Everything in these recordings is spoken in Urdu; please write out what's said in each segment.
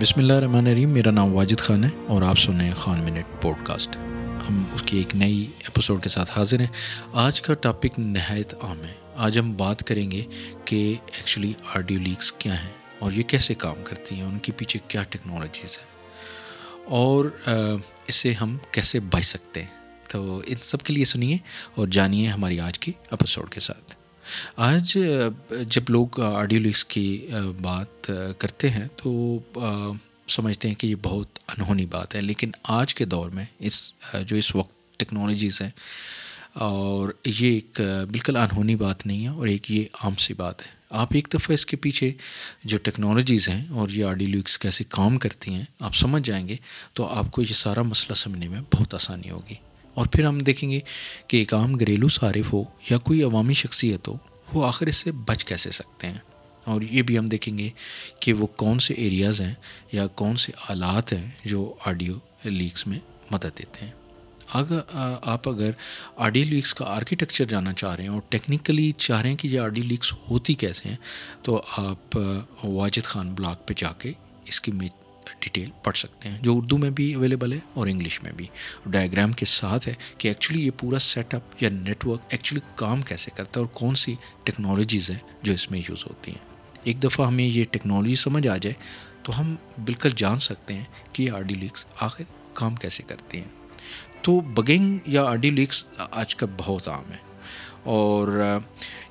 بسم اللہ الرحمن الرحیم، میرا نام واجد خان ہے اور آپ سنیں خان منٹ پوڈ کاسٹ۔ ہم اس کی ایک نئی ایپیسوڈ کے ساتھ حاضر ہیں۔ آج کا ٹاپک نہایت عام ہے۔ آج ہم بات کریں گے کہ ایکچولی آڈیو لیکس کیا ہیں اور یہ کیسے کام کرتی ہیں، ان کے پیچھے کیا ٹیکنالوجیز ہیں۔ اور اس سے ہم کیسے بچ سکتے ہیں۔ تو ان سب کے لیے سنیے اور جانیے ہماری آج کی ایپیسوڈ کے ساتھ۔ آج، جب لوگ آڈیو لیکس کی بات کرتے ہیں تو سمجھتے ہیں کہ یہ بہت انہونی بات ہے۔ لیکن آج کے دور میں اس جو اس وقت ٹیکنالوجیز ہیں، اور یہ ایک بالکل انہونی بات نہیں ہے اور ایک یہ عام سی بات ہے۔ آپ ایک دفعہ اس کے پیچھے جو ٹیکنالوجیز ہیں اور یہ آڈیو لیکس کیسے کام کرتی ہیں، آپ سمجھ جائیں گے تو آپ کو یہ سارا مسئلہ سمجھنے میں بہت آسانی ہوگی۔ اور پھر ہم دیکھیں گے کہ ایک عام گھریلو صارف ہو یا کوئی عوامی شخصیت ہو، وہ آخر اس سے بچ کیسے سکتے ہیں؟ اور یہ بھی ہم دیکھیں گے کہ وہ کون سے ایریاز ہیں یا کون سے آلات ہیں جو آڈیو لیکس میں مدد دیتے ہیں۔ اگر آپ اگر آڈیو لیکس کا آرکیٹیکچر جاننا چاہ رہے ہیں اور ٹیکنیکلی چاہ رہے ہیں کہ یہ آڈیو لیکس ہوتی کیسے ہیں، تو آپ واجد خان بلاگ پہ جا کے اس کی ڈیٹیل پڑھ سکتے ہیں، جو اردو میں بھی اویلیبل ہے اور انگلش میں بھی۔ ڈائیگرام کے ساتھ ہے کہ ایکچولی یہ پورا سیٹ اپ یا نیٹ ورک ایکچولی کام کیسے کرتا ہے اور کون سی ٹیکنالوجیز ہیں جو اس میں یوز ہوتی ہیں۔ ایک دفعہ ہمیں یہ ٹیکنالوجی سمجھ آ جائے تو ہم بالکل جان سکتے ہیں کہ یہ آڈیو لیکس آخر کام کیسے کرتی ہیں۔ تو بگنگ یا آڈیو لیکس آج کل بہت عام ہے۔ اور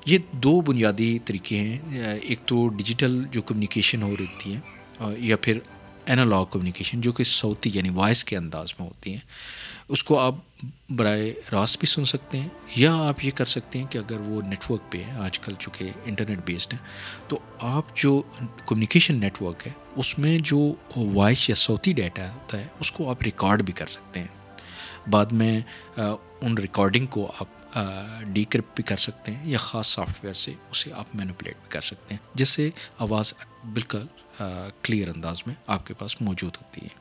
یہ دو بنیادی طریقے ہیں۔ ایک تو ڈیجیٹل جو کمیونیکیشن ہو رہی ہے یا پھر اینالاگ کمیونیکیشن جو کہ صوتی یعنی وائس کے انداز میں ہوتی ہیں، اس کو آپ براہ راست بھی سن سکتے ہیں، یا آپ یہ کر سکتے ہیں کہ اگر وہ نیٹ ورک پہ ہے آج کل چونکہ انٹرنیٹ بیسڈ ہے تو آپ جو کمیونیکیشن نیٹ ورک ہے، اس میں جو وائس یا صوتی ڈیٹا ہوتا ہے، اس کو آپ ریکارڈ بھی کر سکتے ہیں۔ بعد میں ان ریکارڈنگ کو آپ ڈیکرپ بھی کر سکتے ہیں یا خاص سافٹ ویئر سے اسے آپ مینوپلیٹ بھی کر سکتے ہیں، جس سے آواز بالکل کلیئر انداز میں آپ کے پاس موجود ہوتی ہے۔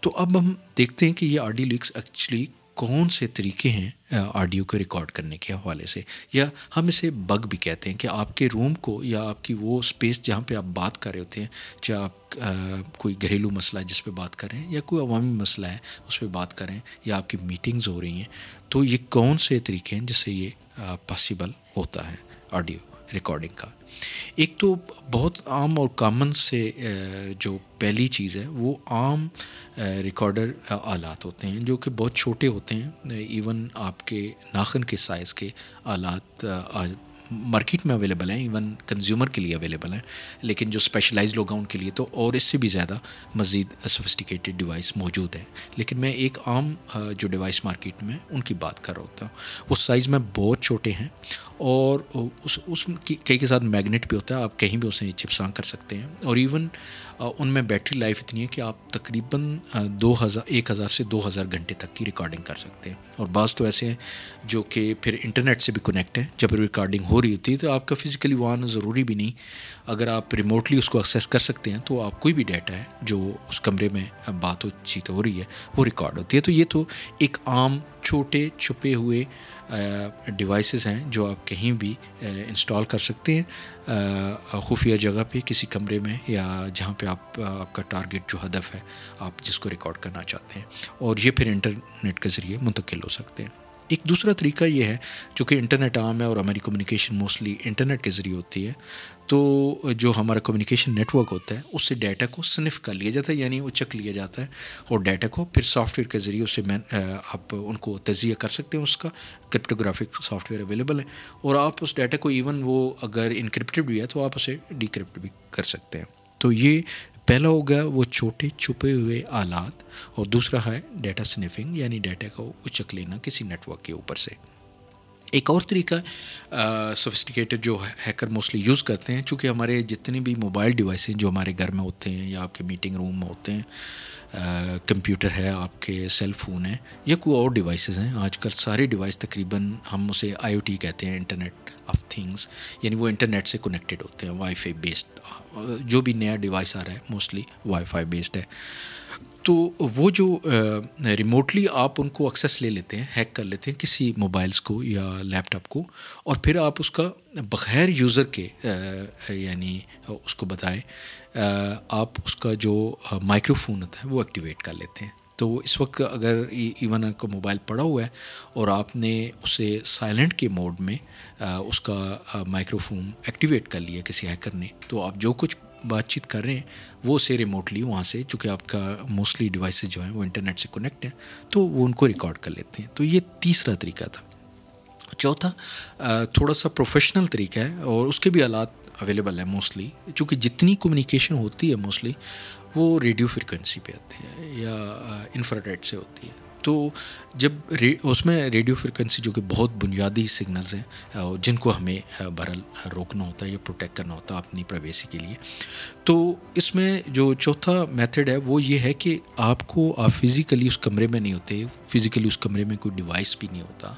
تو اب ہم دیکھتے ہیں کہ یہ آڈیو لیکس ایکچولی کون سے طریقے ہیں آڈیو کو ریکارڈ کرنے کے حوالے سے؟ یا ہم اسے بگ بھی کہتے ہیں کہ آپ کے روم کو یا آپ کی وہ اسپیس جہاں پہ آپ بات کر رہے ہوتے ہیں چاہے آپ کوئی گھریلو مسئلہ ہے جس پہ بات کریں یا کوئی عوامی مسئلہ ہے اس پہ بات کریں یا آپ کی میٹنگز ہو رہی ہیں، تو یہ کون سے طریقے ہیں جس سے یہ پاسبل ہوتا ہے آڈیو؟ ریکارڈنگ کا۔ ایک تو بہت عام اور کامن سے جو پہلی چیز ہے، وہ عام ریکارڈر آلات ہوتے ہیں، جو کہ بہت چھوٹے ہوتے ہیں۔ ایون آپ کے ناخن کے سائز کے آلات مارکیٹ میں اویلیبل ہیں ایون کنزیومر کے لیے اویلیبل ہیں. لیکن جو اسپیشلائز لوگ ہیں ان کے لیے تو اور اس سے بھی زیادہ مزید سوفسٹیکیٹڈ ڈیوائس موجود ہیں. لیکن میں ایک عام جو ڈیوائس مارکیٹ میں ان کی بات کر رہا ہوتا ہوں. وہ سائز میں بہت چھوٹے ہیں اور اس اس کی، کئی کے ساتھ میگنیٹ بھی ہوتا ہے، آپ کہیں بھی اسے چپساں کر سکتے ہیں. اور ایون ان میں بیٹری لائف اتنی ہے کہ آپ تقریباً دو ہزار، ایک ہزار سے دو ہزار گھنٹے تک کی ریکارڈنگ کر سکتے ہیں. اور بعض تو ایسے ہیں جو کہ پھر انٹرنیٹ سے بھی کنیکٹ ہے جب ریکارڈنگ ہو ہو رہی ہوتی ہے تو آپ کا فزیکلی وہ آنا ضروری بھی نہیں۔ اگر آپ ریموٹلی اس کو ایکسیس کر سکتے ہیں تو آپ کوئی بھی ڈیٹا ہے جو اس کمرے میں بات ہو، چیت ہو رہی ہے، وہ ریکارڈ ہوتی ہے۔ تو یہ تو ایک عام چھوٹے چھپے ہوئے ڈیوائسیز ہیں جو آپ کہیں بھی انسٹال کر سکتے ہیں۔ خفیہ جگہ پہ، کسی کمرے میں یا جہاں پہ آپ آپ کا ٹارگیٹ جو ہدف ہے، آپ جس کو ریکارڈ کرنا چاہتے ہیں۔ اور یہ پھر انٹرنیٹ کے ذریعے منتقل ہو سکتے ہیں۔ ایک دوسرا طریقہ یہ ہے، چونکہ انٹرنیٹ عام ہے اور ہماری کمیونیکیشن موسٹلی انٹرنیٹ کے ذریعے ہوتی ہے، تو جو ہمارا کمیونیکیشن نیٹ ورک ہوتا ہے، اس سے ڈیٹا کو سنف کر لیا جاتا ہے یعنی وہ چک لیا جاتا ہے اور ڈیٹا کو پھر سافٹ ویئر کے ذریعے اسے میں آپ ان کو تجزیہ کر سکتے ہیں اس کا۔ کرپٹوگرافک سافٹ ویئر اویلیبل ہے اور آپ اس ڈیٹا کو ایون وہ اگر انکرپٹیڈ بھی ہے، تو آپ اسے ڈیکرپٹ بھی کر سکتے ہیں۔ تو یہ پہلا ہو گیا وہ چھوٹے چھپے ہوئے آلات اور دوسرا ہے ڈیٹا سنیفنگ یعنی ڈیٹا کو اچک لینا کسی نیٹ ورک کے اوپر سے۔ ایک اور طریقہ سوفسٹیکیٹڈ جو ہیکر موسٹلی یوز کرتے ہیں، چونکہ ہمارے جتنے بھی موبائل ڈیوائس ہیں جو ہمارے گھر میں ہوتے ہیں یا آپ کے میٹنگ روم میں ہوتے ہیں کمپیوٹر ہے، آپ کے سیل فون ہیں یا کوئی اور ڈیوائسیز ہیں آج کل سارے ڈیوائس تقریباً ہم اسے آئی او ٹی کہتے ہیں انٹرنیٹ آف تھنگس یعنی وہ انٹرنیٹ سے کنیکٹیڈ ہوتے ہیں وائی فائی بیسڈ جو بھی نیا ڈیوائس آ رہا ہے موسٹلی وائی فائی بیسڈ ہے۔ تو وہ جو ریموٹلی آپ ان کو ایکسیس لے لیتے ہیں ہیک کر لیتے ہیں کسی موبائلس کو یا لیپ ٹاپ کو اور پھر آپ اس کا بغیر یوزر کے یعنی اس کو بتائیں آپ اس کا جو مائکرو فون ہوتا ہے وہ ایکٹیویٹ کر لیتے ہیں۔ تو اس وقت اگر ایون آپ کا موبائل پڑا ہوا ہے اور آپ نے اسے سائلنٹ کے موڈ میں اس کا مائکرو فون ایکٹیویٹ کر لیا کسی ہیکر نے، تو آپ جو کچھ بات چیت کر رہے ہیں، وہ اسے ریموٹلی وہاں سے، چونکہ آپ کا موسٹلی ڈیوائسز جو ہیں وہ انٹرنیٹ سے کنیکٹ ہیں، تو وہ ان کو ریکارڈ کر لیتے ہیں۔ تو یہ تیسرا طریقہ تھا۔ چوتھا تھوڑا سا پروفیشنل طریقہ ہے اور اس کے بھی آلات اویلیبل ہیں موسٹلی چونکہ جتنی کمیونیکیشن ہوتی ہے موسٹلی وہ ریڈیو فریکوینسی پہ آتی ہے یا انفراریڈ سے ہوتی ہے۔ تو جب اس میں ریڈیو فریکوینسی جو کہ بہت بنیادی سگنلز ہیں جن کو ہمیں برل روکنا ہوتا ہے یا پروٹیکٹ کرنا ہوتا ہے اپنی پرائیویسی کے لیے۔ تو اس میں جو چوتھا میتھڈ ہے، وہ یہ ہے کہ آپ کو، آپ فزیکلی اس کمرے میں نہیں ہوتے، فزیکلی اس کمرے میں کوئی ڈیوائس بھی نہیں ہوتا۔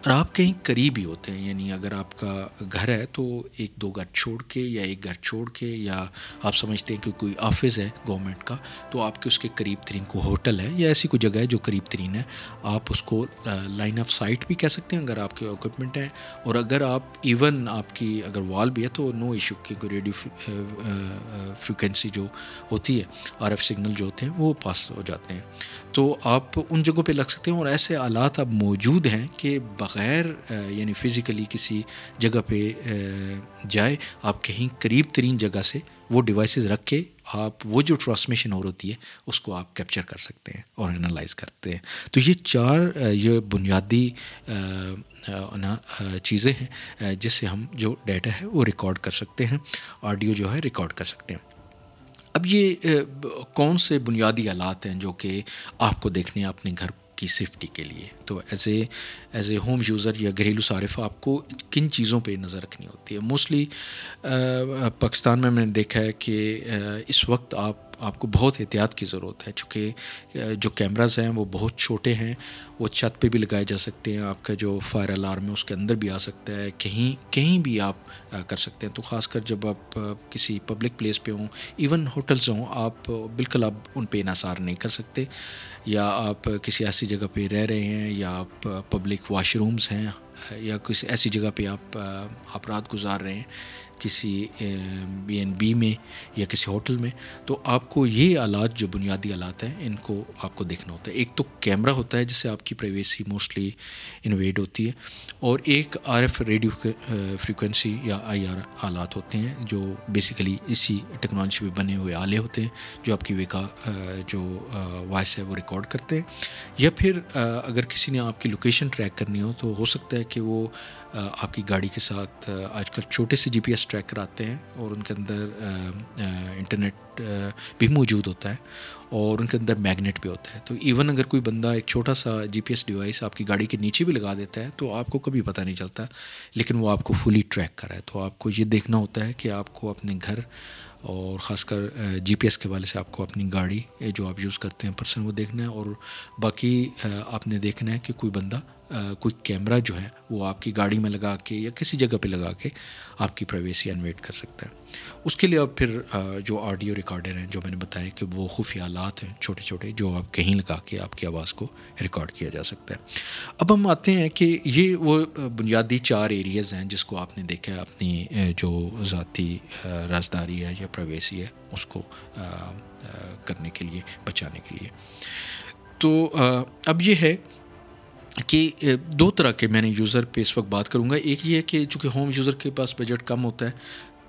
اور آپ کہیں قریب ہی ہوتے ہیں یعنی اگر آپ کا گھر ہے تو ایک دو گھر چھوڑ کے یا ایک گھر چھوڑ کے، یا آپ سمجھتے ہیں کہ کوئی آفس ہے گورنمنٹ کا، تو آپ کے اس کے قریب ترین کو ہوٹل ہے یا ایسی کوئی جگہ ہے جو قریب ترین ہے۔ آپ اس کو لائن آف سائٹ بھی کہہ سکتے ہیں اگر آپ کے اکوپمنٹ ہیں۔ اور اگر آپ ایون آپ کی اگر وال بھی ہے تو نو ایشو کی کوئی ریڈیو فریکوینسی جو ہوتی ہے آر ایف سگنل جو ہوتے ہیں، وہ پاس ہو جاتے ہیں۔ تو آپ ان جگہوں پہ لگ سکتے ہیں اور ایسے آلات اب موجود ہیں کہ بغیر یعنی فزیکلی کسی جگہ پہ جائے، آپ کہیں قریب ترین جگہ سے وہ ڈیوائسز رکھ کے آپ وہ جو ٹرانسمیشن ہو ہوتی ہے، اس کو آپ کیپچر کر سکتے ہیں اور انالائز کرتے ہیں۔ تو یہ چار، یہ بنیادی چیزیں ہیں جس سے ہم جو ڈیٹا ہے وہ ریکارڈ کر سکتے ہیں، آڈیو جو ہے ریکارڈ کر سکتے ہیں۔ اب یہ کون سے بنیادی آلات ہیں جو کہ آپ کو دیکھنے ہیں، اپنے گھر کی سیفٹی کے لیے۔ تو as a as a home user یا گھریلو صارف، آپ کو کن چیزوں پہ نظر رکھنی ہوتی ہے؟ موسٹلی پاکستان میں میں نے دیکھا ہے کہ اس وقت آپ آپ کو بہت احتیاط کی ضرورت ہے، چونکہ جو کیمراز ہیں وہ بہت چھوٹے ہیں، وہ چھت پہ بھی لگائے جا سکتے ہیں، آپ کا جو فائر الارم ہے اس کے اندر بھی آ سکتا ہے، کہیں کہیں بھی آپ کر سکتے ہیں۔ تو خاص کر جب آپ کسی پبلک پلیس پہ ہوں ایون ہوٹلز ہوں، آپ بالکل اب ان پہ انحصار نہیں کر سکتے۔ یا آپ کسی ایسی جگہ پہ رہ رہے ہیں، یا آپ پبلک واش رومز ہیں یا کسی ایسی جگہ پہ آپ آپ رات گزار رہے ہیں، کسی بی این بی میں یا کسی ہوٹل میں، تو آپ کو یہ آلات جو بنیادی آلات ہیں، ان کو آپ کو دیکھنا ہوتا ہے۔ ایک تو کیمرہ ہوتا ہے، جس سے آپ کی پرائیویسی موسٹلی انویڈ ہوتی ہے، اور ایک آر ایف ریڈیو فریکوینسی یا آئی آر آلات ہوتے ہیں، جو بیسیکلی اسی ٹیکنالوجی پہ بنے ہوئے آلے ہوتے ہیں، جو آپ کی ویکا جو وائس ہے، وہ ریکارڈ کرتے ہیں۔ یا پھر اگر کسی نے آپ کی لوکیشن ٹریک کرنی ہو، تو ہو سکتا ہے کہ وہ آپ کی گاڑی کے ساتھ آج کل چھوٹے سے جی پی ایس ٹریکر آتے ہیں اور ان کے اندر انٹرنیٹ بھی موجود ہوتا ہے اور ان کے اندر میگنیٹ بھی ہوتا ہے۔ تو ایون اگر کوئی بندہ ایک چھوٹا سا جی پی ایس ڈیوائس آپ کی گاڑی کے نیچے بھی لگا دیتا ہے تو آپ کو کبھی پتہ نہیں چلتا، لیکن وہ آپ کو فلی ٹریک کر رہا ہے۔ تو آپ کو یہ دیکھنا ہوتا ہے کہ آپ کو اپنے گھر اور خاص کر جی پی ایس کے والے سے آپ کو اپنی گاڑی، جو آپ یوز کرتے ہیں، پرسن وہ دیکھنا ہے اور باقی آپ نے دیکھنا ہے کہ کوئی بندہ کوئی کیمرہ جو ہے، وہ آپ کی گاڑی میں لگا کے یا کسی جگہ پہ لگا کے آپ کی پرائیویسی انویٹ کر سکتا ہے۔ اس کے لیے اب پھر جو آڈیو ریکارڈر ہیں، جو میں نے بتایا کہ وہ خفیہ آلات ہیں چھوٹے چھوٹے، جو آپ کہیں لگا کے آپ کی آواز کو ریکارڈ کیا جا سکتا ہے۔ اب ہم آتے ہیں کہ یہ وہ بنیادی چار ایریاز ہیں جس کو آپ نے دیکھا ہے، اپنی جو ذاتی رازداری ہے یا پرائیویسی ہے، اس کو کرنے کے لیے، بچانے کے لیے۔ تو اب یہ ہے کہ دو طرح کے میں نے یوزر پہ اس وقت بات کروں گا۔ ایک یہ ہے کہ چونکہ ہوم یوزر کے پاس بجٹ کم ہوتا ہے،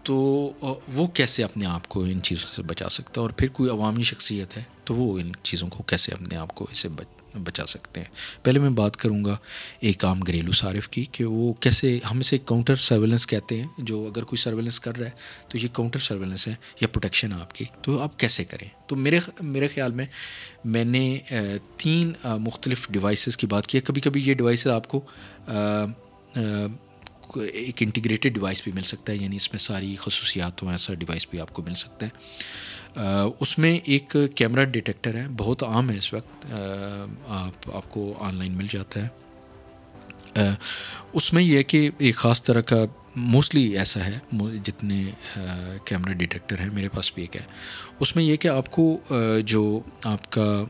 تو وہ کیسے اپنے آپ کو ان چیزوں سے بچا سکتا ہے؟ اور پھر کوئی عوامی شخصیت ہے، تو وہ ان چیزوں کو کیسے اپنے آپ کو اسے بچ بچا سکتے ہیں۔ پہلے میں بات کروں گا ایک عام گھریلو صارف کی کہ وہ کیسے، ہم اسے کاؤنٹر سرویلنس کہتے ہیں، جو اگر کوئی سرویلنس کر رہا ہے تو یہ کاؤنٹر سرویلنس ہے یا پروٹیکشن آپ کی، تو آپ کیسے کریں؟ تو میرے میرے خیال میں میں نے تین مختلف ڈیوائسز کی بات کی ہے۔ کبھی کبھی یہ ڈیوائسز آپ کو ایک انٹیگریٹڈ ڈیوائس بھی مل سکتا ہے یعنی اس میں ساری خصوصیات ہوں ایسا ڈیوائس بھی آپ کو مل سکتا ہے اس میں ایک کیمرہ ڈیٹیکٹر ہے، بہت عام ہے اس وقت آپ آپ کو آن لائن مل جاتا ہے۔ اس میں یہ کہ ایک خاص طرح کا موسٹلی ایسا ہے جتنے کیمرہ ڈیٹیکٹر ہیں میرے پاس بھی ایک ہے۔ اس میں یہ کہ آپ کو جو آپ کا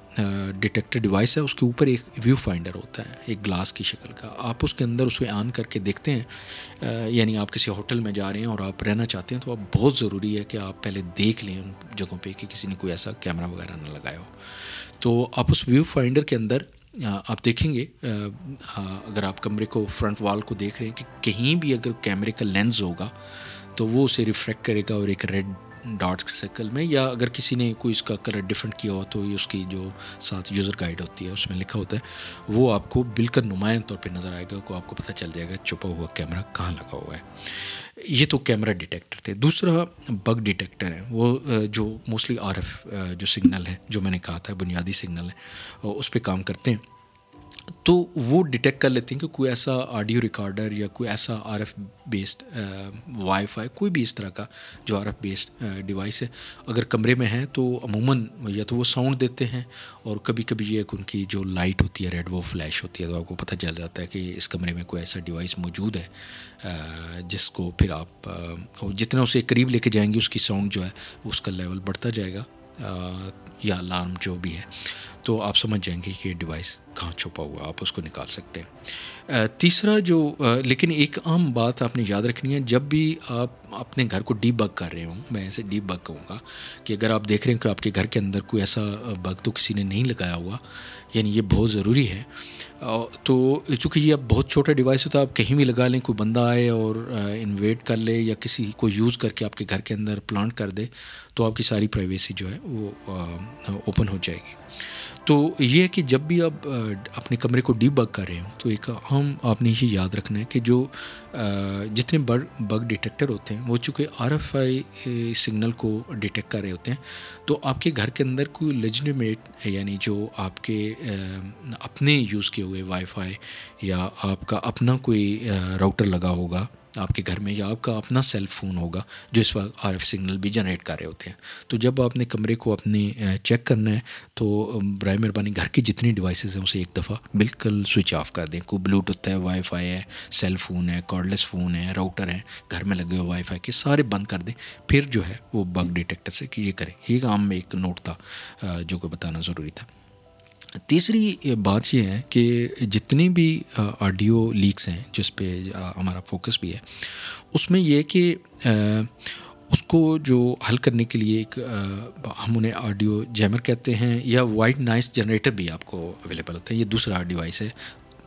ڈیٹیکٹر ڈیوائس ہے، اس کے اوپر ایک ویو فائنڈر ہوتا ہے، ایک گلاس کی شکل کا۔ آپ اس کے اندر اسے آن کر کے دیکھتے ہیں یعنی آپ کسی ہوٹل میں جا رہے ہیں اور آپ رہنا چاہتے ہیں، تو آپ بہت ضروری ہے کہ آپ پہلے دیکھ لیں ان جگہوں پہ کہ کسی نے کوئی ایسا کیمرہ وغیرہ نہ لگایا ہو۔ تو آپ اس ویو فائنڈر کے اندر آپ دیکھیں گے اگر آپ کمرے کو فرنٹ وال کو دیکھ رہے ہیں کہ کہیں بھی اگر کیمرے کا لینز ہوگا تو وہ اسے ریفلیکٹ کرے گا اور ایک ریڈ ڈاٹس کے سرکل میں، یا اگر کسی نے کوئی اس کا کلر ڈفرینٹ کیا ہو تو یہ اس کی جو ساتھ یوزر گائیڈ ہوتی ہے، اس میں لکھا ہوتا ہے۔ وہ آپ کو بالکل نمایاں طور پہ نظر آئے گا کو آپ کو پتہ چل جائے گا چھپا ہوا کیمرہ کہاں لگا ہوا ہے۔ یہ تو کیمرہ ڈیٹیکٹر تھے۔ دوسرا بگ ڈیٹیکٹر ہے۔ وہ جو موسٹلی آر ایف جو سگنل ہے، جو میں نے کہا تھا، بنیادی سگنل ہے اس پہ کام کرتے ہیں۔ تو وہ ڈیٹیکٹ کر لیتے ہیں کہ کوئی ایسا آڈیو ریکارڈر یا کوئی ایسا R F based wi fi, کوئی بھی اس طرح کا جو آر ایف بیسڈ ڈیوائس ہے۔ اگر کمرے میں ہے تو عموماً یا تو وہ ساؤنڈ دیتے ہیں اور کبھی کبھی یہ کہ ان کی جو لائٹ ہوتی ہے، ریڈ وہ فلیش ہوتی ہے تو آپ کو پتہ چل جاتا ہے کہ اس کمرے میں کوئی ایسا ڈیوائس موجود ہے جس کو پھر آپ جتنا اسے قریب لے کے جائیں گے اس کی ساؤنڈ جو ہے، اس کا لیول بڑھتا جائے گا یا الارم جو بھی ہے۔ تو آپ سمجھ جائیں گے کہ یہ ڈیوائس کہاں چھپا ہوا آپ اس کو نکال سکتے ہیں۔ تیسرا جو لیکن ایک عام بات آپ نے یاد رکھنی ہے، جب بھی آپ اپنے گھر کو ڈی بگ کر رہے ہوں، میں ایسے ڈی بگ کہوں گا کہ اگر آپ دیکھ رہے ہیں کہ آپ کے گھر کے اندر کوئی ایسا بگ تو کسی نے نہیں لگایا ہوا یعنی یہ بہت ضروری ہے۔ تو چونکہ یہ اب بہت چھوٹا ڈیوائس ہوتا ہے آپ کہیں بھی لگا لیں، کوئی بندہ آئے اور انویٹ کر لے یا کسی کو یوز کر کے آپ کے گھر کے اندر پلانٹ کر دے، تو آپ کی ساری پرائیویسی جو ہے وہ اوپن ہو جائے گی۔ تو یہ ہے کہ جب بھی آپ اپنے کمرے کو ڈی بگ کر رہے ہوں، تو ایک اہم آپ نے یہ یاد رکھنا ہے کہ جو جتنے بگ بگ ڈیٹیکٹر ہوتے ہیں، وہ چونکہ آر ایف آئی سگنل کو ڈیٹیکٹ کر رہے ہوتے ہیں، تو آپ کے گھر کے اندر کوئی لیجنیمیٹ یعنی جو آپ کے اپنے یوز کیے ہوئے وائی فائی یا آپ کا اپنا کوئی راؤٹر لگا ہوگا آپ کے گھر میں یا آپ کا اپنا سیل فون ہوگا، جو اس وقت آر ایف سگنل بھی جنریٹ کر رہے ہوتے ہیں۔ تو جب آپ نے کمرے کو اپنے چیک کرنا ہے، تو برائے مہربانی گھر کی جتنی ڈیوائسیز ہیں، اسے ایک دفعہ بالکل سوئچ آف کر دیں۔ کوئی بلوٹوتھ ہے وائی فائی ہے سیل فون ہے کارڈلیس فون ہے راؤٹر ہے گھر میں لگے ہوئے وائی فائی کے سارے بند کر دیں۔ پھر جو ہے، وہ بگ ڈیٹیکٹر سے کہ یہ کریں۔ یہ کام میں ایک نوٹ تھا جو کہ بتانا ضروری تھا۔ تیسری بات یہ ہے کہ جتنی بھی آڈیو لیکس ہیں جس پہ ہمارا فوکس بھی ہے، اس میں یہ کہ اس کو جو حل کرنے کے لیے ایک ہم انہیں آڈیو جیمر کہتے ہیں یا وائٹ نائس جنریٹر بھی آپ کو اویلیبل ہوتا ہے، یہ دوسرا ڈیوائس ہے۔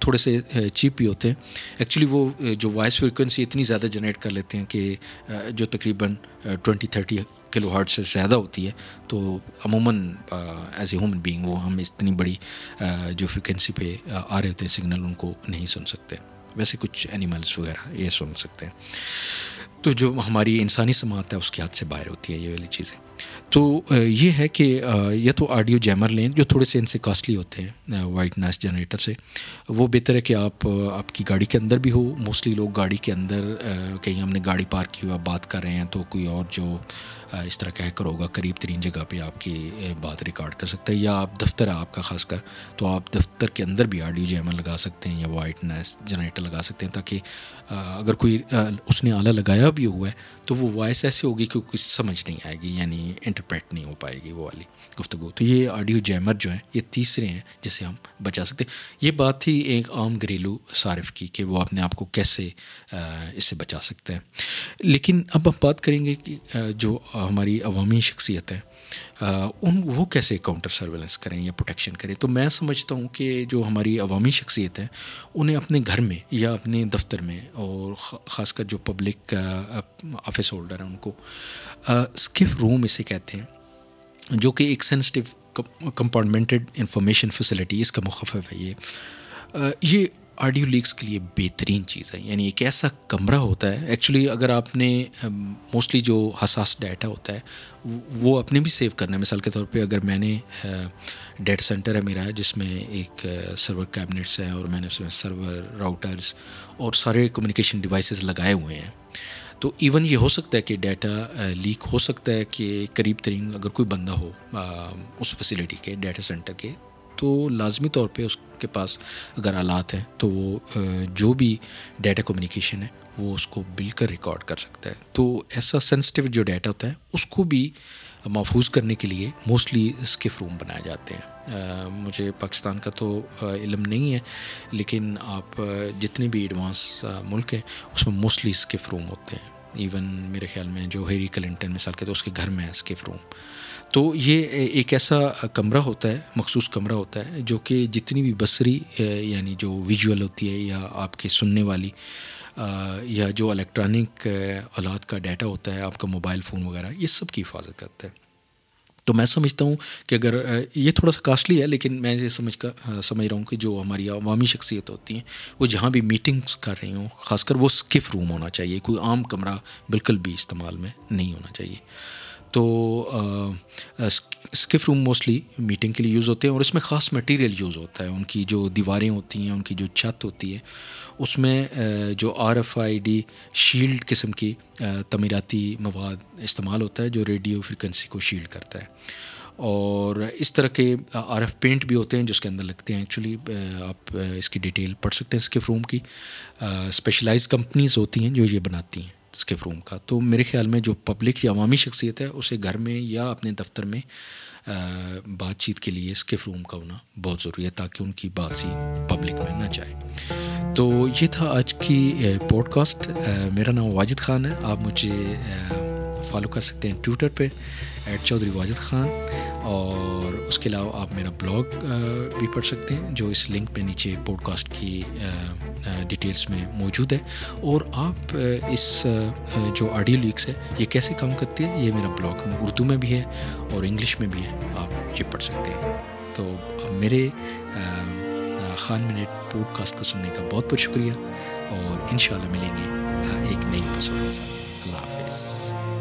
تھوڑے سے چیپ بھی ہوتے ہیں۔ ایکچولی وہ جو وائس فریکوینسی اتنی زیادہ جنریٹ کر لیتے ہیں کہ جو تقریباً ٹوئنٹی تھرٹی کلو ہارٹ سے زیادہ ہوتی ہے، تو عموماً ایز اے ہیومن بینگ وہ ہم اتنی بڑی جو فریکوینسی پہ، آ رہے ہوتے ہیں سگنل ان کو نہیں سن سکتے۔ ویسے کچھ اینیملس وغیرہ یہ سن سکتے ہیں۔ تو جو ہماری انسانی سماعت ہے، اس کے ہاتھ سے باہر ہوتی ہے یہ والی چیزیں۔ تو یہ ہے کہ یا تو آڈیو جیمر لیں جو تھوڑے سے ان سے کاسٹلی ہوتے ہیں وائٹ نائس جنریٹر سے۔ وہ بہتر ہے کہ آپ آپ کی گاڑی کے اندر بھی ہو۔ موسٹلی لوگ گاڑی کے اندر کہیں ہم نے گاڑی پارک کی ہوا بات کر رہے ہیں تو کوئی اور جو اس طرح کا ہیکر ہوگا، قریب ترین جگہ پہ آپ کی بات ریکارڈ کر سکتا ہے۔ یا آپ دفتر ہے آپ کا خاص کر، تو آپ دفتر کے اندر بھی آڈیو جیمر لگا سکتے ہیں یا وائٹ نائس جنریٹر لگا سکتے ہیں تاکہ اگر کوئی اس نے آلہ لگایا بھی ہوا ہے تو وہ وائس ایسی ہوگی کہ کچھ سمجھ نہیں آئے گی یعنی انٹرپریٹ نہیں ہو پائے گی وہ والی گفتگو۔ تو یہ آڈیو جیمر جو ہیں، یہ تیسرے ہیں جسے ہم بچا سکتے۔ یہ بات تھی ایک عام گھریلو صارف کی کہ وہ اپنے آپ کو کیسے اس سے بچا سکتے ہیں۔ لیکن اب ہم بات کریں گے کہ جو ہماری عوامی شخصیت ہے ان، وہ کیسے کاؤنٹر سرویلنس کریں یا پروٹیکشن کریں۔ تو میں سمجھتا ہوں کہ جو ہماری عوامی شخصیت ہے انہیں اپنے گھر میں یا اپنے دفتر میں اور خاص کر جو پبلک آفس ہولڈر ہیں، ان کو اسکف روم اسے کہتے ہیں، جو کہ ایک سینسٹیو کمپارٹمنٹڈ انفارمیشن فیسلٹی اس کا مخفف ہے یہ۔ یہ آڈیو لیکس کے لیے بہترین چیز ہے۔ یعنی ایک ایسا کمرہ ہوتا ہے ایکچولی اگر آپ نے موسٹلی جو حساس ڈیٹا ہوتا ہے، وہ اپنے بھی سیو کرنا ہے۔ مثال کے طور پہ اگر میں نے ڈیٹا سینٹر ہے میرا، جس میں ایک سرور کیبنٹس ہیں اور میں نے اس میں سرور راؤٹرس اور سارے کمیونیکیشن ڈیوائسیز لگائے ہوئے ہیں۔ تو ایون یہ ہو سکتا ہے کہ ڈیٹا لیک ہو سکتا ہے کہ قریب ترین اگر کوئی بندہ ہو اس فیسلٹی کے ڈیٹا سینٹر کے، تو لازمی طور پہ اس کے پاس اگر آلات ہیں تو وہ جو بھی ڈیٹا کمیونیکیشن ہے، وہ اس کو بل کر ریکارڈ کر سکتا ہے۔ تو ایسا سینسٹیو جو ڈیٹا ہوتا ہے، اس کو بھی محفوظ کرنے کے لیے موسٹلی اسکف روم بنائے جاتے ہیں۔ مجھے پاکستان کا تو علم نہیں ہے، لیکن آپ جتنے بھی ایڈوانس ملک ہیں، اس میں موسٹلی اسکف روم ہوتے ہیں۔ ایون میرے خیال میں جو ہیری کلنٹن مثال کے تو اس کے گھر میں ہے اسکیف روم تو یہ ایک ایسا کمرہ ہوتا ہے، مخصوص کمرہ ہوتا ہے، جو کہ جتنی بھی بصری یعنی جو ویژول ہوتی ہے یا آپ کے سننے والی یا جو الیکٹرانک آلات کا ڈیٹا ہوتا ہے، آپ کا موبائل فون وغیرہ، یہ سب کی حفاظت کرتا ہے۔ تو میں سمجھتا ہوں کہ اگر یہ تھوڑا سا کاسٹلی ہے، لیکن میں یہ سمجھ کر سمجھ رہا ہوں کہ جو ہماری عوامی شخصیت ہوتی ہیں، وہ جہاں بھی میٹنگس کر رہی ہوں، خاص کر وہ اسکف روم ہونا چاہیے، کوئی عام کمرہ بالکل بھی استعمال میں نہیں ہونا چاہیے۔ تو اسکف روم موسٹلی میٹنگ کے لیے یوز ہوتے ہیں اور اس میں خاص مٹیریل یوز ہوتا ہے۔ ان کی جو دیواریں ہوتی ہیں، ان کی جو چھت ہوتی ہے، اس میں جو R F I D shield قسم کی تعمیراتی مواد استعمال ہوتا ہے جو ریڈیو فریکوینسی کو شیلڈ کرتا ہے۔ اور اس طرح کے آر ایف پینٹ بھی ہوتے ہیں جو اس کے اندر لگتے ہیں۔ ایکچولی آپ اس کی ڈیٹیل پڑھ سکتے ہیں اسکف روم کی۔ اسپیشلائز کمپنیز ہوتی ہیں جو یہ بناتی ہیں۔ اسکف روم کا۔ تو میرے خیال میں جو پبلک یا عوامی شخصیت ہے، اسے گھر میں یا اپنے دفتر میں بات چیت کے لیے اسکف روم کا ہونا بہت ضروری ہے، تاکہ ان کی بات سی پبلک میں نہ جائے۔ تو یہ تھا آج کی پوڈ کاسٹ میرا نام واجد خان ہے۔ آپ مجھے فالو کر سکتے ہیں ٹویٹر پہ۔ ایٹ چودھری واجد خان اور اس کے علاوہ آپ میرا بلاگ بھی پڑھ سکتے ہیں جو اس لنک پہ نیچے پوڈ کاسٹ کی ڈیٹیلس میں موجود ہے اور آپ اس جو آڈیو لیکس ہے، یہ کیسے کام کرتی ہے؟ یہ میرا بلاگ میں اردو میں بھی ہے اور انگلش میں بھی ہے، آپ یہ پڑھ سکتے ہیں۔ تو میرے خان منٹ پوڈ کاسٹ کو سننے کا بہت بہت شکریہ اور ان شاء اللہ ملیں گے ایک نئی اپیسوڈ کے ساتھ۔ اللہ حافظ۔